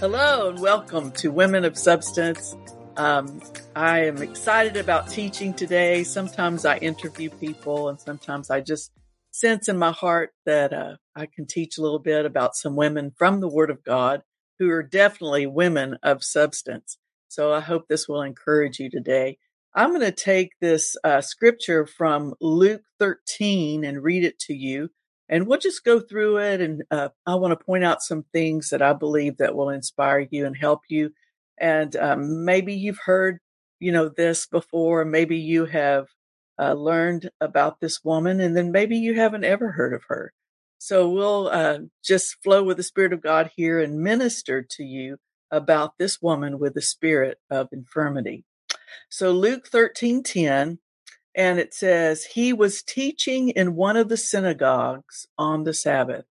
Hello and welcome to Women of Substance. Um, I am excited about teaching today. Sometimes I interview people and sometimes I just sense in my heart that uh, I can teach a little bit about some women from the Word of God who are definitely women of substance. So I hope this will encourage you today. I'm going to take this uh, scripture from Luke 13 and read it to you and we'll just go through it. And uh, I want to point out some things that I believe that will inspire you and help you. And um, maybe you've heard, you know, this before. Maybe you have uh, learned about this woman, and then maybe you haven't ever heard of her. So we'll uh, just flow with the Spirit of God here and minister to you about this woman with the spirit of infirmity. So Luke thirteen ten and it says he was teaching in one of the synagogues on the Sabbath.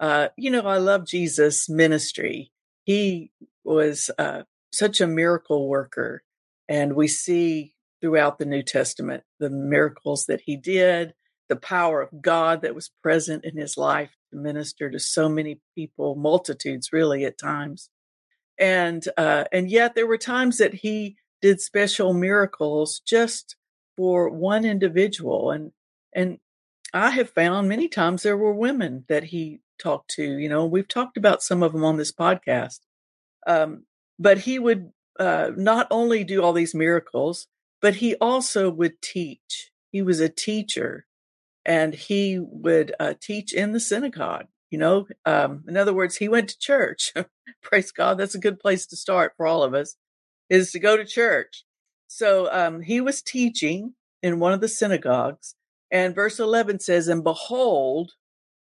Uh, you know, I love Jesus' ministry. He was uh, such a miracle worker, and we see throughout the New Testament the miracles that he did, the power of God that was present in his life to minister to so many people, multitudes, really, at times. And uh, and yet there were times that he did special miracles just for one individual and and I have found many times there were women that he talked to. You know, we've talked about some of them on this podcast. Um, but he would uh, not only do all these miracles, but he also would teach. He was a teacher, and he would uh, teach in the synagogue. You know, um, in other words, he went to church. Praise God, that's a good place to start for all of us, is to go to church. So um, he was teaching in one of the synagogues, and verse 11 says, And behold,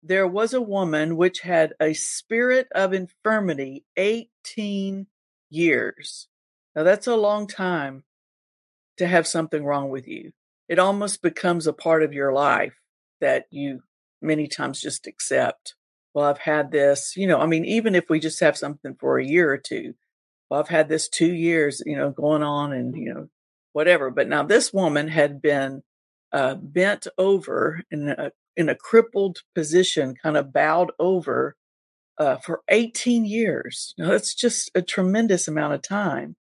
there was a woman which had a spirit of infirmity 18 years. Now, that's a long time to have something wrong with you. It almost becomes a part of your life that you many times just accept. Well, I've had this, you know, I mean, even if we just have something for a year or two, well, I've had this two years, you know, going on and, you know, whatever. But now this woman had been uh, bent over in a, in a crippled position, kind of bowed over uh, for 18 years. Now that's just a tremendous amount of time.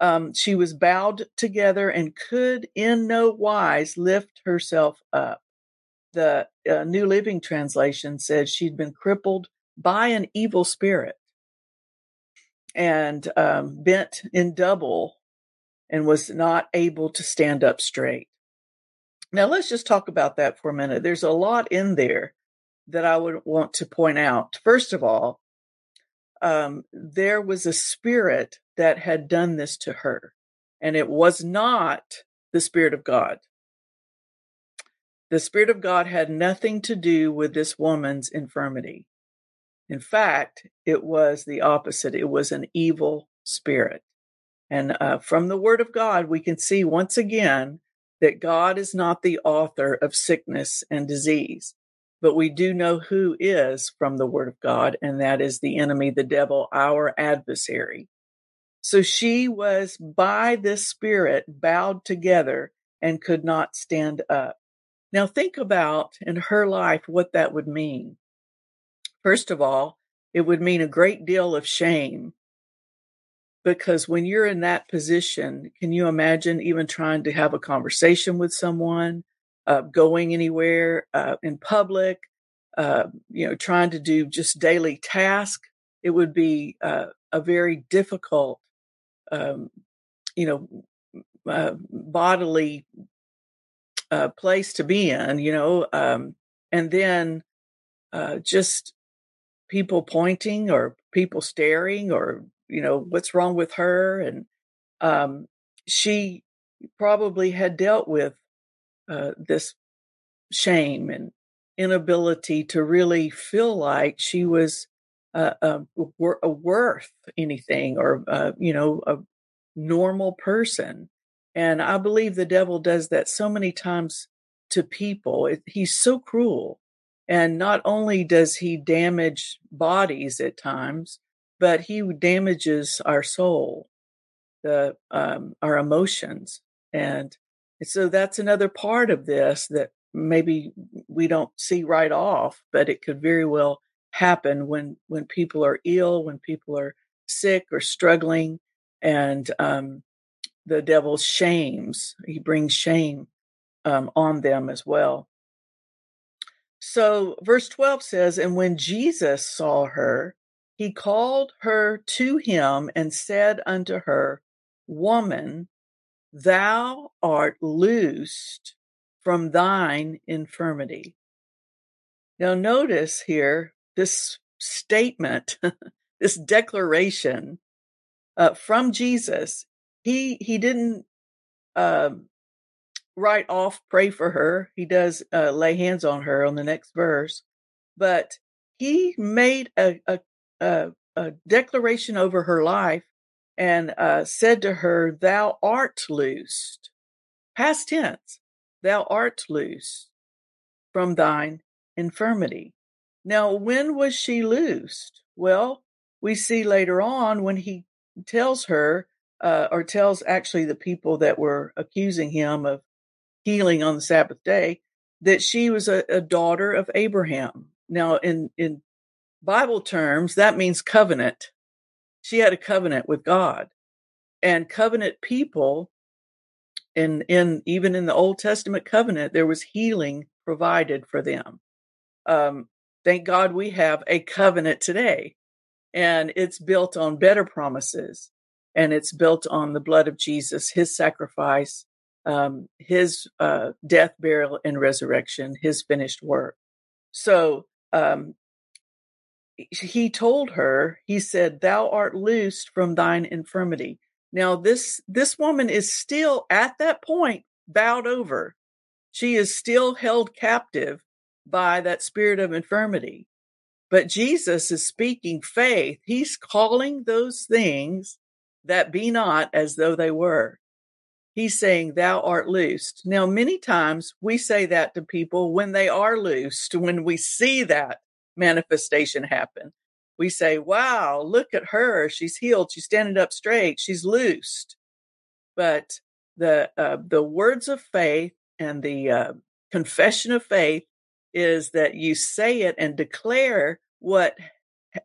Um, she was bowed together and could in no wise lift herself up. The uh, New Living Translation says she'd been crippled by an evil spirit and um, bent in double and was not able to stand up straight. Now, let's just talk about that for a minute. There's a lot in there that I would want to point out. First of all, um, there was a spirit that had done this to her, and it was not the Spirit of God. The Spirit of God had nothing to do with this woman's infirmity. In fact, it was the opposite. It was an evil spirit. And uh, from the Word of God, we can see once again that God is not the author of sickness and disease, but we do know who is from the Word of God, and that is the enemy, the devil, our adversary. So she was by this spirit bowed together and could not stand up. Now think about in her life what that would mean. First of all, it would mean a great deal of shame because when you're in that position, can you imagine even trying to have a conversation with someone, uh, going anywhere uh, in public, uh, you know, trying to do just daily tasks? It would be uh, a very difficult, um, you know, uh, bodily uh, place to be in, you know, um, and then just people pointing or people staring or you know, what's wrong with her? And um, she probably had dealt with uh, this shame and inability to really feel like she was uh, uh, a worth anything or, uh, you know, a normal person. And I believe the devil does that so many times to people. It, he's so cruel. And not only does he damage bodies at times, but he damages our soul, the um, our emotions, and so that's another part of this that maybe we don't see right off, but it could very well happen when when people are ill, when people are sick or struggling, and um, the devil shames. He brings shame um, on them as well. So, verse 12 says, And when Jesus saw her, he called her to him and said unto her, Woman, thou art loosed from thine infirmity. Now, notice here this statement, this declaration uh, from Jesus. He he didn't uh, right off pray for her. He does uh, lay hands on her on the next verse, but he made a a, a, a declaration over her life and uh, said to her, "Thou art loosed." Past tense. Thou art loosed from thine infirmity. Now, when was she loosed? Well, we see later on when he tells her, uh, or tells actually the people that were accusing him of healing on the Sabbath day, that she was a, a daughter of Abraham. Now, in, in Bible terms, that means covenant. She had a covenant with God. And covenant people, in, in even in the Old Testament covenant, there was healing provided for them. Um, thank God we have a covenant today, and it's built on better promises, and it's built on the blood of Jesus, His sacrifice, um, his uh, death, burial, and resurrection, his finished work. So um, he told her, he said, "Thou art loosed from thine infirmity." Now this this woman is still at that point bowed over. She is still held captive by that spirit of infirmity. But Jesus is speaking faith. He's calling those things that be not as though they were he's saying, Thou art loosed. Now, many times we say that to people when they are loosed, when we see that manifestation happen. We say, Wow, look at her. She's healed. She's standing up straight. She's loosed. But the, uh, the words of faith and the uh, confession of faith is that you say it and declare what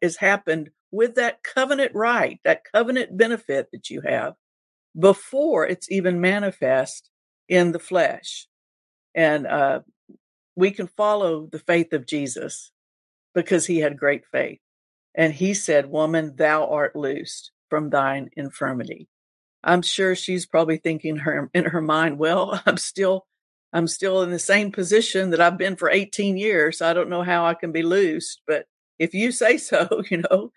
has happened with that covenant right, that covenant benefit that you have before it's even manifest in the flesh. And uh, we can follow the faith of Jesus because he had great faith. And he said, Woman, thou art loosed from thine infirmity. I'm sure she's probably thinking her in her mind, well, I'm still I'm still in the same position that I've been for 18 years. I don't know how I can be loosed, but if you say so, you know.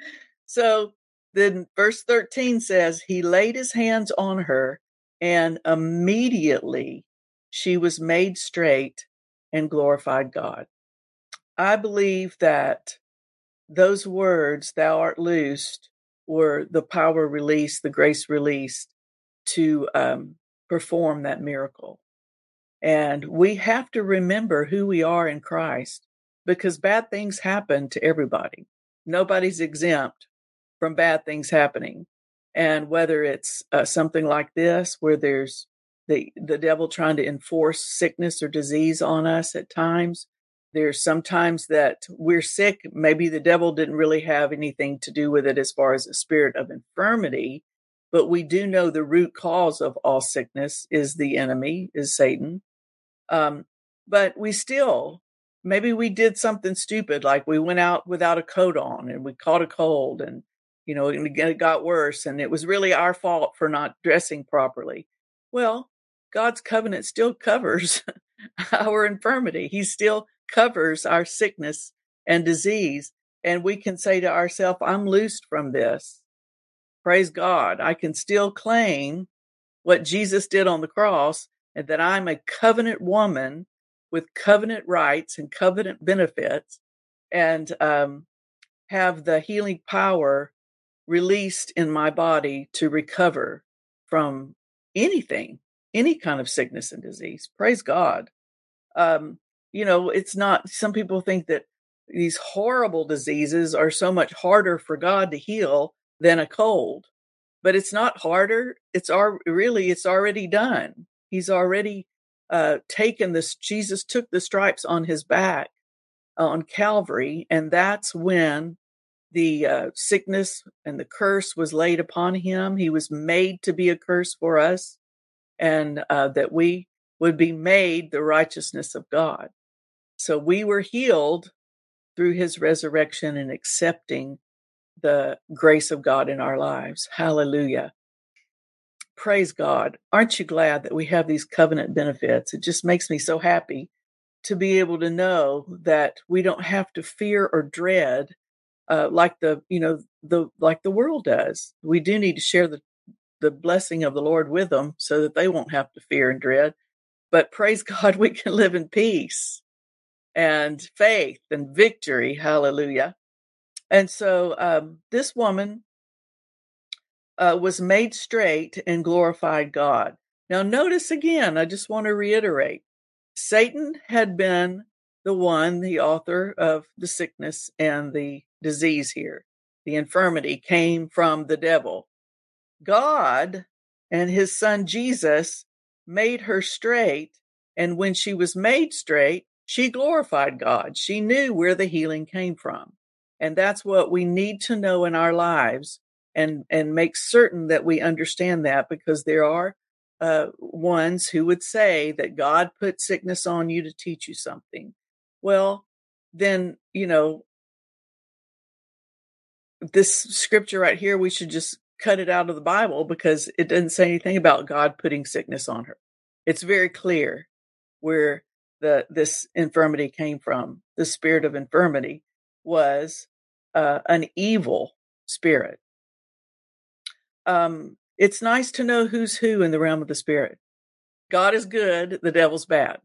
So then verse 13 says, He laid his hands on her, and immediately she was made straight and glorified God. I believe that those words, Thou art loosed, were the power released, the grace released to um, perform that miracle. And we have to remember who we are in Christ because bad things happen to everybody. Nobody's exempt from bad things happening. And whether it's uh, something like this, where there's the, the devil trying to enforce sickness or disease on us at times, there's sometimes that we're sick. Maybe the devil didn't really have anything to do with it as far as a spirit of infirmity, but we do know the root cause of all sickness is the enemy, is Satan. Um, but we still maybe we did something stupid like we went out without a coat on and we caught a cold and you know, and it got worse. And it was really our fault for not dressing properly. Well, God's covenant still covers our infirmity. He still covers our sickness and disease. And we can say to ourselves, I'm loosed from this. Praise God. I can still claim what Jesus did on the cross and that I'm a covenant woman with covenant rights and covenant benefits and um, have the healing power released in my body to recover from anything, any kind of sickness and disease. Praise God. Um, you know, it's not, some people think that these horrible diseases are so much harder for God to heal than a cold, but it's not harder. It's our, really, it's already done. He's already uh, taken this, Jesus took the stripes on his back on Calvary, and that's when the uh, sickness and the curse was laid upon him. He was made to be a curse for us, and uh, that we would be made the righteousness of God. So we were healed through his resurrection and accepting the grace of God in our lives. Hallelujah. Praise God. Aren't you glad that we have these covenant benefits? It just makes me so happy to be able to know that we don't have to fear or dread uh, like the you know the like the world does. We do need to share the the blessing of the Lord with them so that they won't have to fear and dread. But praise God, we can live in peace and faith and victory. Hallelujah. And so um, this woman uh, was made straight and glorified God. Now, notice again, I just want to reiterate Satan had been the one, the author of the sickness and the disease here. The infirmity came from the devil. God and his son Jesus made her straight. And when she was made straight, she glorified God. She knew where the healing came from. And that's what we need to know in our lives and, and make certain that we understand that because there are uh, ones who would say that God put sickness on you to teach you something. Well, then, you know, this scripture right here, we should just cut it out of the Bible because it doesn't say anything about God putting sickness on her. It's very clear where the this infirmity came from. The spirit of infirmity was uh, an evil spirit. Um, it's nice to know who's who in the realm of the spirit. God is good, the devil's bad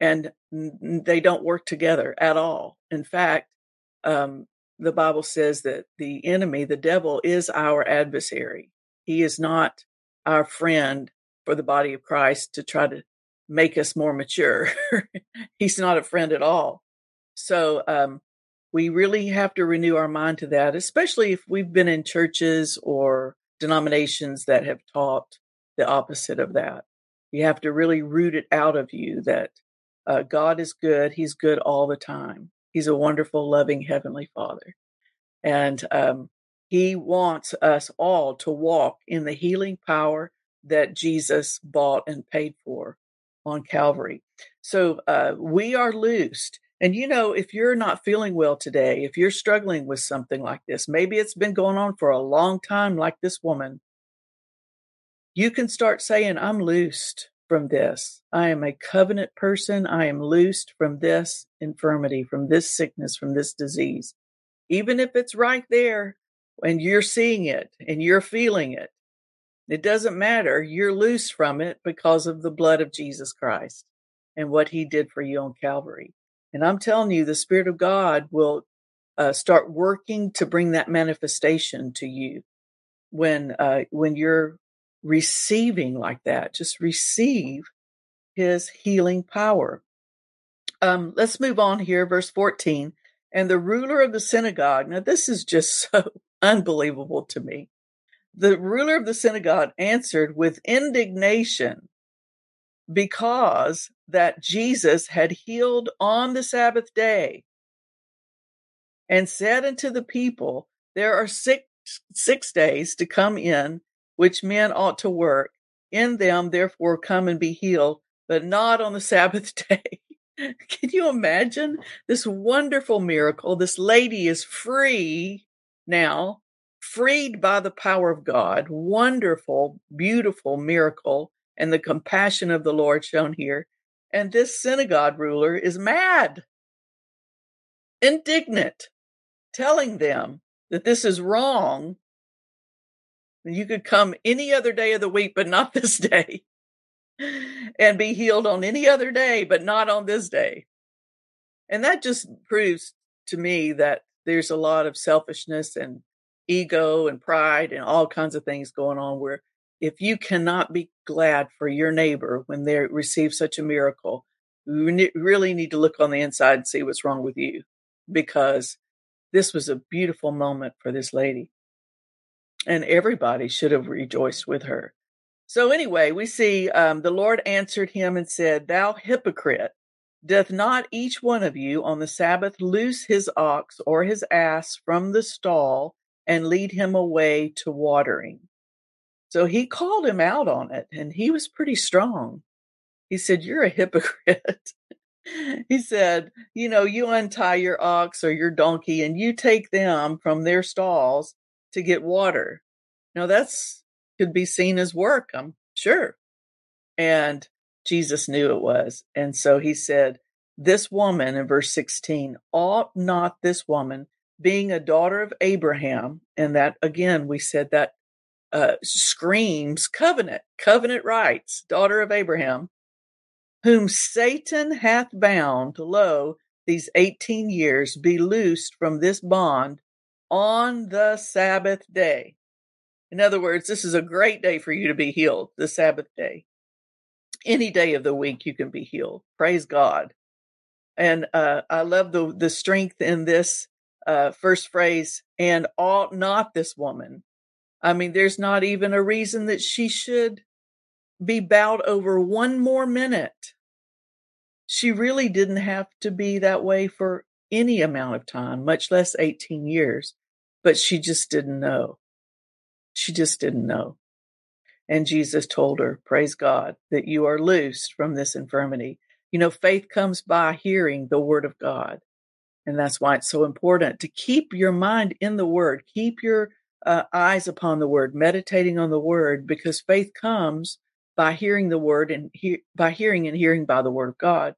and they don't work together at all. In fact, um, the Bible says that the enemy, the devil, is our adversary. He is not our friend for the body of Christ to try to make us more mature. He's not a friend at all. So um, we really have to renew our mind to that, especially if we've been in churches or denominations that have taught the opposite of that. You have to really root it out of you that uh, God is good. He's good all the time. He's a wonderful, loving Heavenly Father. And um, He wants us all to walk in the healing power that Jesus bought and paid for on Calvary. So uh, we are loosed. And you know, if you're not feeling well today, if you're struggling with something like this, maybe it's been going on for a long time, like this woman, you can start saying, I'm loosed from this. I am a covenant person. I am loosed from this infirmity, from this sickness, from this disease. Even if it's right there and you're seeing it and you're feeling it, it doesn't matter. You're loose from it because of the blood of Jesus Christ and what he did for you on Calvary. And I'm telling you, the Spirit of God will uh, start working to bring that manifestation to you when uh, when you're receiving like that. Just receive his healing power. Um, let's move on here, verse 14. And the ruler of the synagogue, now this is just so unbelievable to me. The ruler of the synagogue answered with indignation because that Jesus had healed on the Sabbath day and said unto the people, There are six, six days to come in which men ought to work. In them, therefore, come and be healed, but not on the Sabbath day. Can you imagine this wonderful miracle? This lady is free now, freed by the power of God. Wonderful, beautiful miracle, and the compassion of the Lord shown here. And this synagogue ruler is mad, indignant, telling them that this is wrong you could come any other day of the week, but not this day, and be healed on any other day, but not on this day. And that just proves to me that there's a lot of selfishness and ego and pride and all kinds of things going on where if you cannot be glad for your neighbor when they receive such a miracle, you really need to look on the inside and see what's wrong with you because this was a beautiful moment for this lady and everybody should have rejoiced with her. So, anyway, we see um, the Lord answered him and said, Thou hypocrite, Doth not each one of you on the Sabbath loose his ox or his ass from the stall and lead him away to watering? So he called him out on it, and he was pretty strong. He said, You're a hypocrite. he said, You know, you untie your ox or your donkey and you take them from their stalls to get water. Now, that's could be seen as work, I'm sure. And Jesus knew it was. And so he said, This woman in verse 16, ought not this woman, being a daughter of Abraham, and that again, we said that uh, screams covenant, covenant rights, daughter of Abraham, whom Satan hath bound, lo, these 18 years, be loosed from this bond on the Sabbath day. In other words, this is a great day for you to be healed, the Sabbath day. Any day of the week you can be healed. Praise God. And uh, I love the the strength in this uh, first phrase. And ought not this woman? I mean, there's not even a reason that she should be bowed over one more minute. She really didn't have to be that way for any amount of time, much less 18 years, but she just didn't know. She just didn't know. And Jesus told her, Praise God, that you are loosed from this infirmity. You know, faith comes by hearing the word of God. And that's why it's so important to keep your mind in the word, keep your uh, eyes upon the word, meditating on the word, because faith comes by hearing the word and he- by hearing and hearing by the word of God.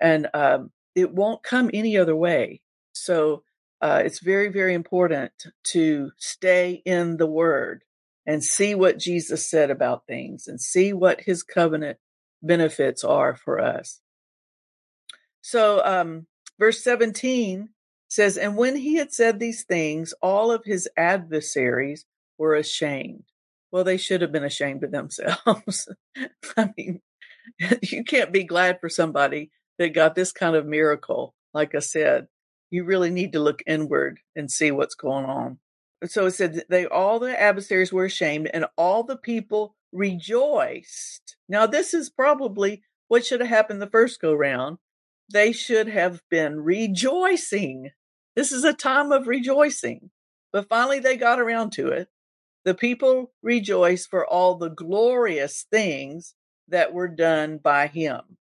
And um, it won't come any other way. So uh, it's very, very important to stay in the word and see what Jesus said about things and see what his covenant benefits are for us. So, um, verse 17 says, And when he had said these things, all of his adversaries were ashamed. Well, they should have been ashamed of themselves. I mean, you can't be glad for somebody that got this kind of miracle. Like I said, you really need to look inward and see what's going on. So it said they all the adversaries were ashamed and all the people rejoiced. Now this is probably what should have happened the first go round. They should have been rejoicing. This is a time of rejoicing. But finally they got around to it. The people rejoiced for all the glorious things that were done by him.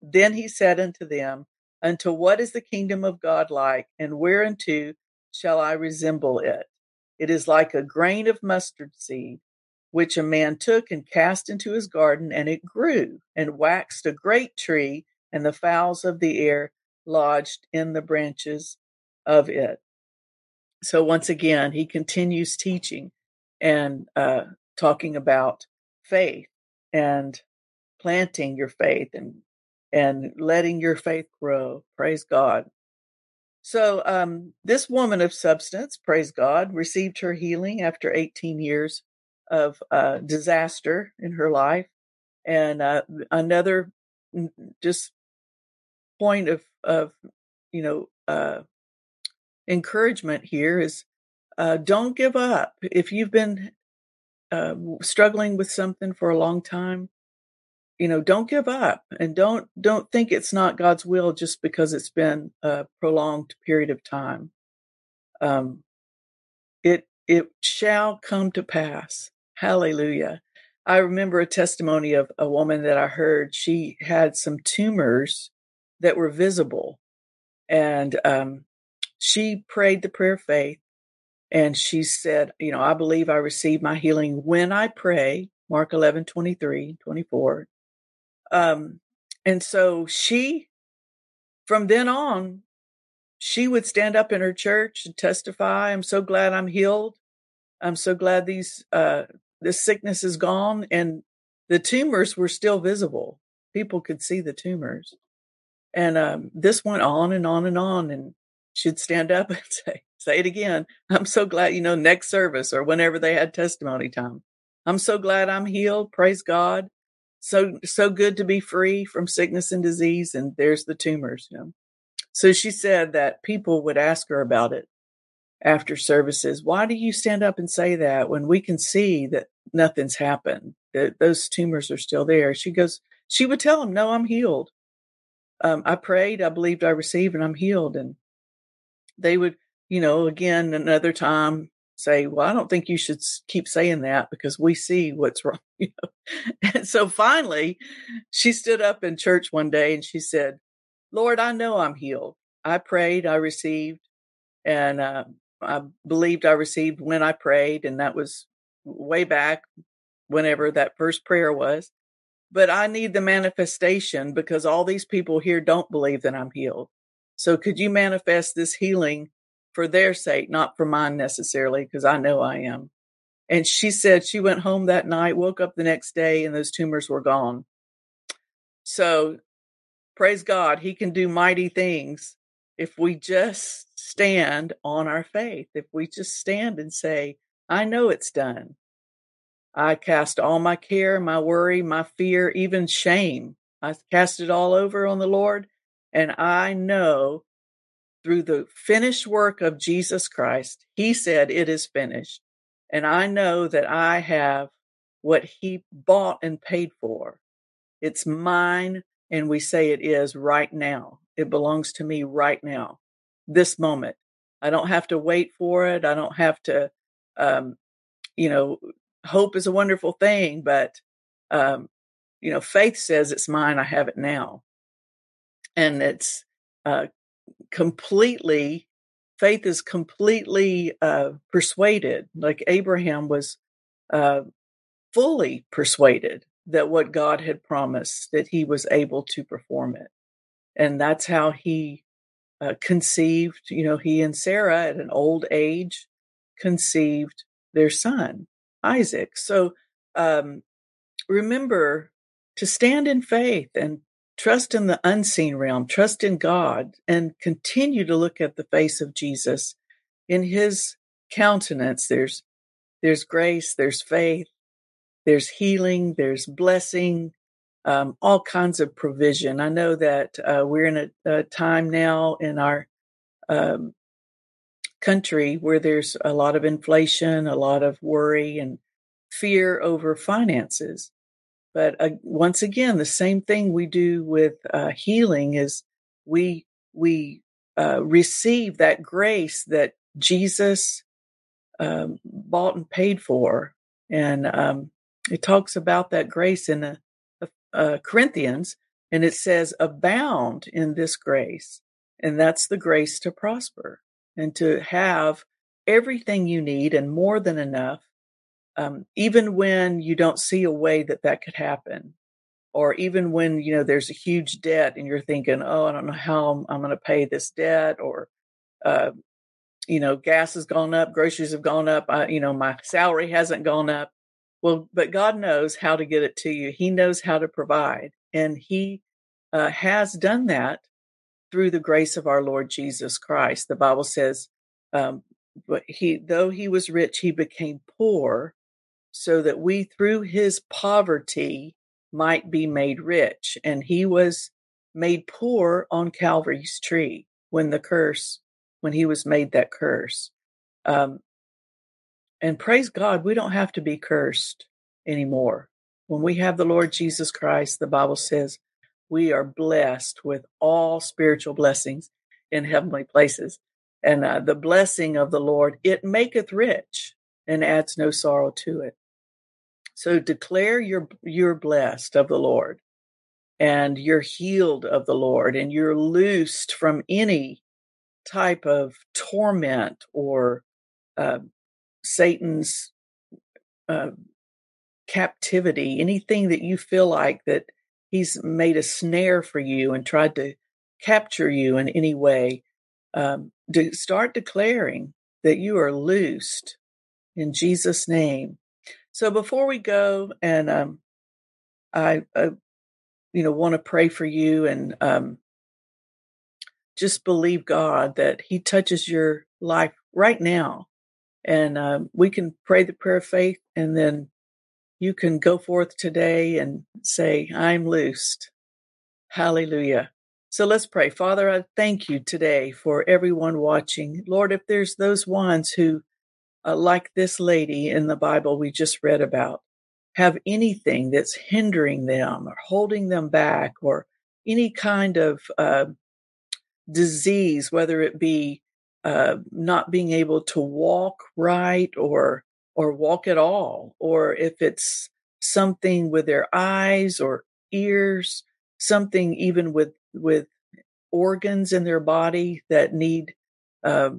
Then he said unto them, Unto what is the kingdom of God like, and whereunto shall I resemble it? It is like a grain of mustard seed, which a man took and cast into his garden, and it grew and waxed a great tree, and the fowls of the air lodged in the branches of it. So once again, he continues teaching and uh, talking about faith and planting your faith and and letting your faith grow. Praise God. So, um, this woman of substance, praise God, received her healing after 18 years of uh, disaster in her life. And uh, another just point of, of you know, uh, encouragement here is uh, don't give up. If you've been uh, struggling with something for a long time, you know don't give up and don't don't think it's not god's will just because it's been a prolonged period of time. Um it it shall come to pass. Hallelujah. I remember a testimony of a woman that i heard. She had some tumors that were visible and um she prayed the prayer of faith and she said you know i believe i receive my healing when i pray. Mark 11 23 24 um, and so she, from then on, she would stand up in her church and testify, I'm so glad I'm healed. I'm so glad these, uh, this sickness is gone. And the tumors were still visible. People could see the tumors. And um, this went on and on and on. And she'd stand up and say, say it again. I'm so glad, you know, next service or whenever they had testimony time. I'm so glad I'm healed. Praise God so so good to be free from sickness and disease and there's the tumors you know? so she said that people would ask her about it after services why do you stand up and say that when we can see that nothing's happened that those tumors are still there she goes she would tell them no i'm healed um, I prayed, I believed, I received, and I'm healed. And they would, you know, again another time say, "Well, I don't think you should keep saying that because we see what's wrong." And so finally, she stood up in church one day and she said, "Lord, I know I'm healed. I prayed, I received, and uh, I believed I received when I prayed, and that was way back whenever that first prayer was." But I need the manifestation because all these people here don't believe that I'm healed. So could you manifest this healing for their sake, not for mine necessarily, because I know I am. And she said she went home that night, woke up the next day, and those tumors were gone. So praise God, He can do mighty things if we just stand on our faith, if we just stand and say, I know it's done. I cast all my care, my worry, my fear, even shame. I cast it all over on the Lord. And I know through the finished work of Jesus Christ, He said, It is finished. And I know that I have what He bought and paid for. It's mine. And we say it is right now. It belongs to me right now, this moment. I don't have to wait for it. I don't have to, um, you know, hope is a wonderful thing, but, um, you know, faith says it's mine. I have it now. And it's, uh, completely, faith is completely, uh, persuaded. Like Abraham was, uh, fully persuaded that what God had promised, that he was able to perform it. And that's how he uh, conceived, you know, he and Sarah at an old age conceived their son. Isaac. So um, remember to stand in faith and trust in the unseen realm, trust in God, and continue to look at the face of Jesus. In his countenance, there's there's grace, there's faith, there's healing, there's blessing, um, all kinds of provision. I know that uh, we're in a, a, time now in our um, country where there's a lot of inflation, a lot of worry and fear over finances. But uh, once again, the same thing we do with uh, healing is we we uh, receive that grace that Jesus um, bought and paid for, and um, it talks about that grace in the uh, Corinthians, and it says, "Abound in this grace," and that's the grace to prosper and to have everything you need and more than enough, um, even when you don't see a way that that could happen. Or even when, you know, there's a huge debt and you're thinking, oh, I don't know how I'm, I'm going to pay this debt or, uh, you know, gas has gone up, groceries have gone up, I, you know, my salary hasn't gone up. Well, but God knows how to get it to you. He knows how to provide. And He uh, has done that through the grace of our Lord Jesus Christ. The Bible says, um, but he, though he was rich, he became poor so that we through his poverty might be made rich. And he was made poor on Calvary's tree when the curse, when he was made that curse. Um, and praise God, we don't have to be cursed anymore. When we have the Lord Jesus Christ, the Bible says we are blessed with all spiritual blessings in heavenly places. And uh, the blessing of the Lord, it maketh rich and adds no sorrow to it. So declare you're, you're blessed of the Lord and you're healed of the Lord and you're loosed from any type of torment or uh, Satan's uh, captivity, anything that you feel like that he's made a snare for you and tried to capture you in any way, um, start declaring that you are loosed in Jesus' name. So before we go, and um, I, I, you know, want to pray for you and um, just believe God that He touches your life right now, and um, we can pray the prayer of faith, and then you can go forth today and say, I'm loosed. Hallelujah. So let's pray. Father, I thank you today for everyone watching. Lord, if there's those ones who, uh, like this lady in the Bible we just read about, have anything that's hindering them or holding them back or any kind of uh, disease, whether it be uh, not being able to walk right or or walk at all, or if it's something with their eyes or ears, something even with with organs in their body that need uh,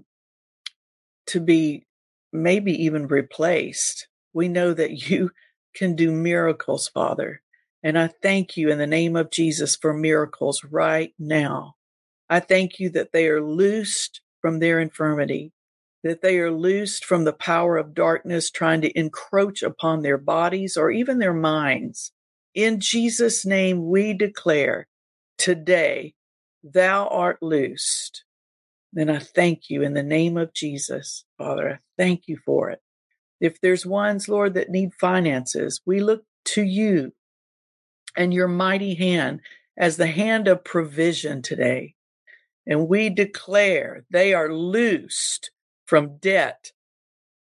to be maybe even replaced. We know that you can do miracles, Father. And I thank you in the name of Jesus for miracles right now. I thank you that they are loosed from their infirmity, that they are loosed from the power of darkness trying to encroach upon their bodies or even their minds. In Jesus' name, we declare today, thou art loosed. And I thank you in the name of Jesus, Father. I thank you for it. If there's ones, Lord, that need finances, we look to you and your mighty hand as the hand of provision today. And we declare they are loosed from debt,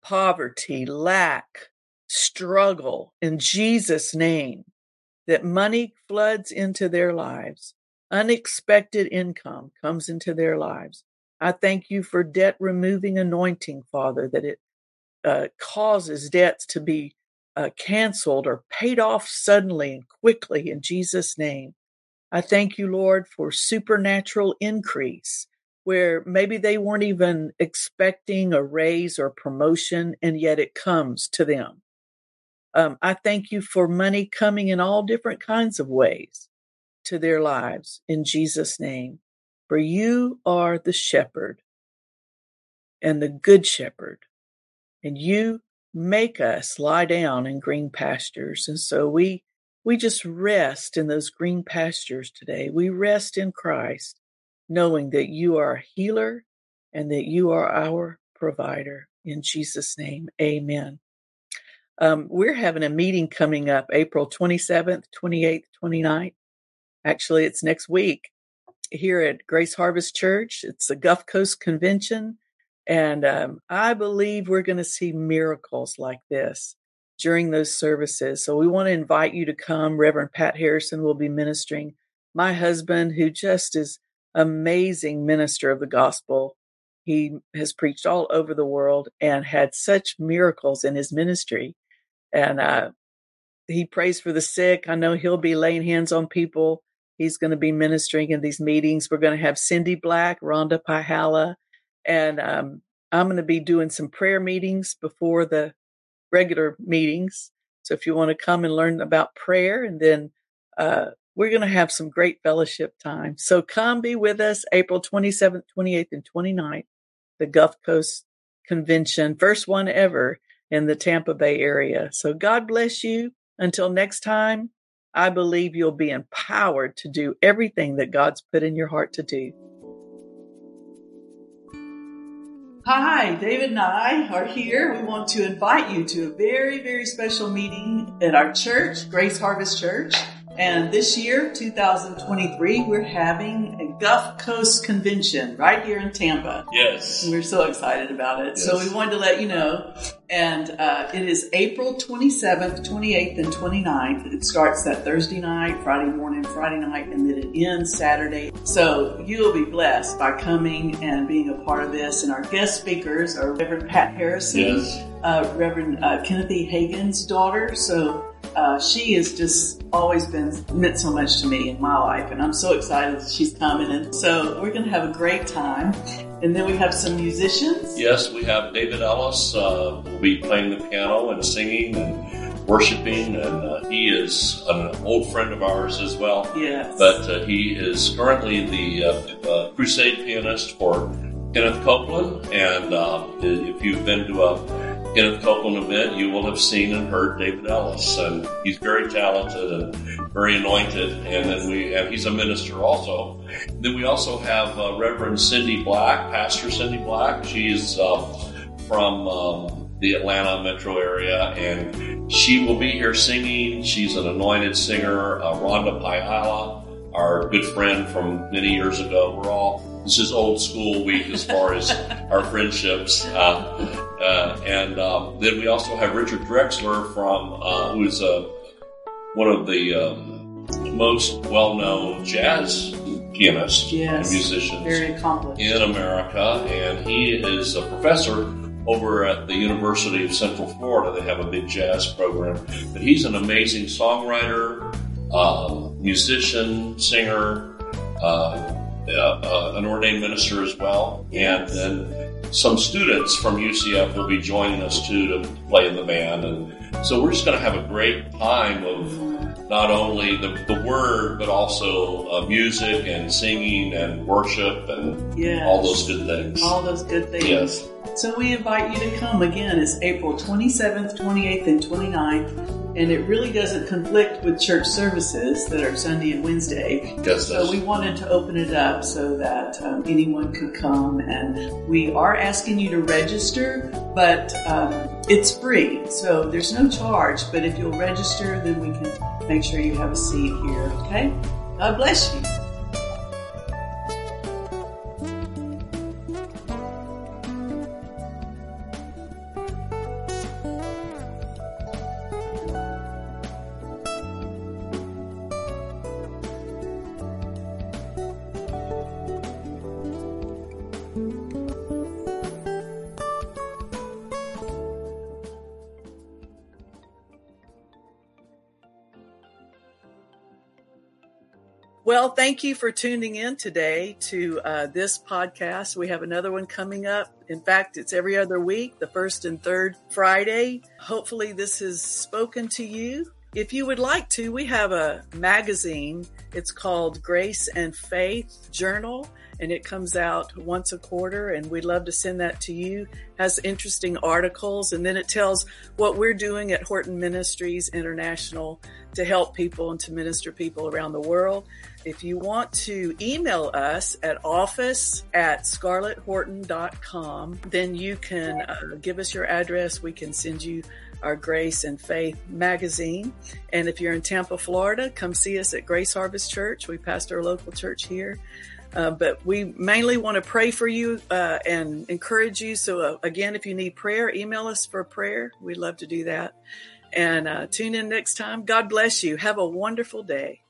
poverty, lack, struggle in Jesus' name, that money floods into their lives. Unexpected income comes into their lives. I thank you for debt removing anointing, Father, that it uh, causes debts to be uh, canceled or paid off suddenly and quickly in Jesus' name. I thank you, Lord, for supernatural increase where maybe they weren't even expecting a raise or promotion, and yet it comes to them. Um, I thank you for money coming in all different kinds of ways to their lives in Jesus' name. For you are the shepherd and the good shepherd, and you make us lie down in green pastures. And so we we just rest in those green pastures today. We rest in Christ, knowing that you are a healer and that you are our provider. In Jesus' name, amen. Um, we're having a meeting coming up April 27th, 28th, 29th. Actually, it's next week here at Grace Harvest Church. It's the Gulf Coast Convention. And um, I believe we're going to see miracles like this during those services. So we want to invite you to come. Reverend Pat Harrison will be ministering. My husband, who just is amazing minister of the gospel, he has preached all over the world and had such miracles in his ministry. And uh, he prays for the sick. I know he'll be laying hands on people. He's going to be ministering in these meetings. We're going to have Cindy Black, Rhonda Pihala, and um, I'm going to be doing some prayer meetings before the regular meetings. So if you want to come and learn about prayer, and then uh, we're going to have some great fellowship time. So come be with us April 27th, 28th, and 29th, the Gulf Coast Convention, first one ever in the Tampa Bay area. So God bless you. Until next time, I believe you'll be empowered to do everything that God's put in your heart to do. Hi, David and I are here. We want to invite you to a very, very special meeting at our church, Grace Harvest Church. And this year, 2023, we're having a Gulf Coast Convention right here in Tampa. Yes. And we're so excited about it. Yes. So we wanted to let you know. And uh, it is April 27th, 28th, and 29th. It starts that Thursday night, Friday morning, Friday night, and then it ends Saturday. So you'll be blessed by coming and being a part of this. And our guest speakers are Reverend Pat Harrison, yes. uh, Reverend uh, Kenneth. Hagin's daughter. So uh, she has just always been meant so much to me in my life, and I'm so excited that she's coming. And so we're going to have a great time. And then we have some musicians. Yes, we have David Ellis uh, will be playing the piano and singing and worshiping, and uh, he is an old friend of ours as well. Yes, but uh, he is currently the uh, uh, crusade pianist for Kenneth Copeland, and if you've been to a Kenneth Copeland event, you will have seen and heard David Ellis, and he's very talented and very anointed. And then we, and he's a minister also. Then we also have uh, Reverend Cindy Black, Pastor Cindy Black. She's uh, from um, the Atlanta metro area, and she will be here singing. She's an anointed singer. Uh, Rhonda Pihala, our good friend from many years ago. We're all this is old school week as far as our friendships. Uh, uh, and um, then we also have Richard Drexler from, uh, who is uh, one of the um, most well-known jazz pianist Yes. and musicians Very accomplished. in America, and he is a professor over at the University of Central Florida. They have a big jazz program, but he's an amazing songwriter, um, musician, singer, uh, uh, uh, an ordained minister as well, and then some students from UCF will be joining us too to play in the band, and so we're just going to have a great time of not only the, the word, but also uh, music and singing and worship and Yes. all those good things. All those good things. Yes. So we invite you to come again. It's April 27th, 28th, and 29th. And it really doesn't conflict with church services that are Sunday and Wednesday. Yes, So we wanted to open it up so that um, anyone could come. And we are asking you to register, but um, it's free. So there's no charge. But if you'll register, then we can make sure you have a seat here. Okay? God bless you. Well, thank you for tuning in today to uh, this podcast. We have another one coming up. In fact, it's every other week, the first and third Friday. Hopefully, this has spoken to you. If you would like to, we have a magazine. It's called Grace and Faith Journal, and it comes out once a quarter. And we'd love to send that to you. Has interesting articles, and then it tells what we're doing at Horton Ministries International to help people and to minister people around the world. If you want to email us at office at scarletthorton.com, then you can uh, give us your address. We can send you our Grace and Faith magazine. And if you're in Tampa, Florida, come see us at Grace Harvest Church. We pastor a local church here. Uh, but we mainly want to pray for you uh, and encourage you. So, uh, again, if you need prayer, email us for prayer. We'd love to do that. And uh, tune in next time. God bless you. Have a wonderful day.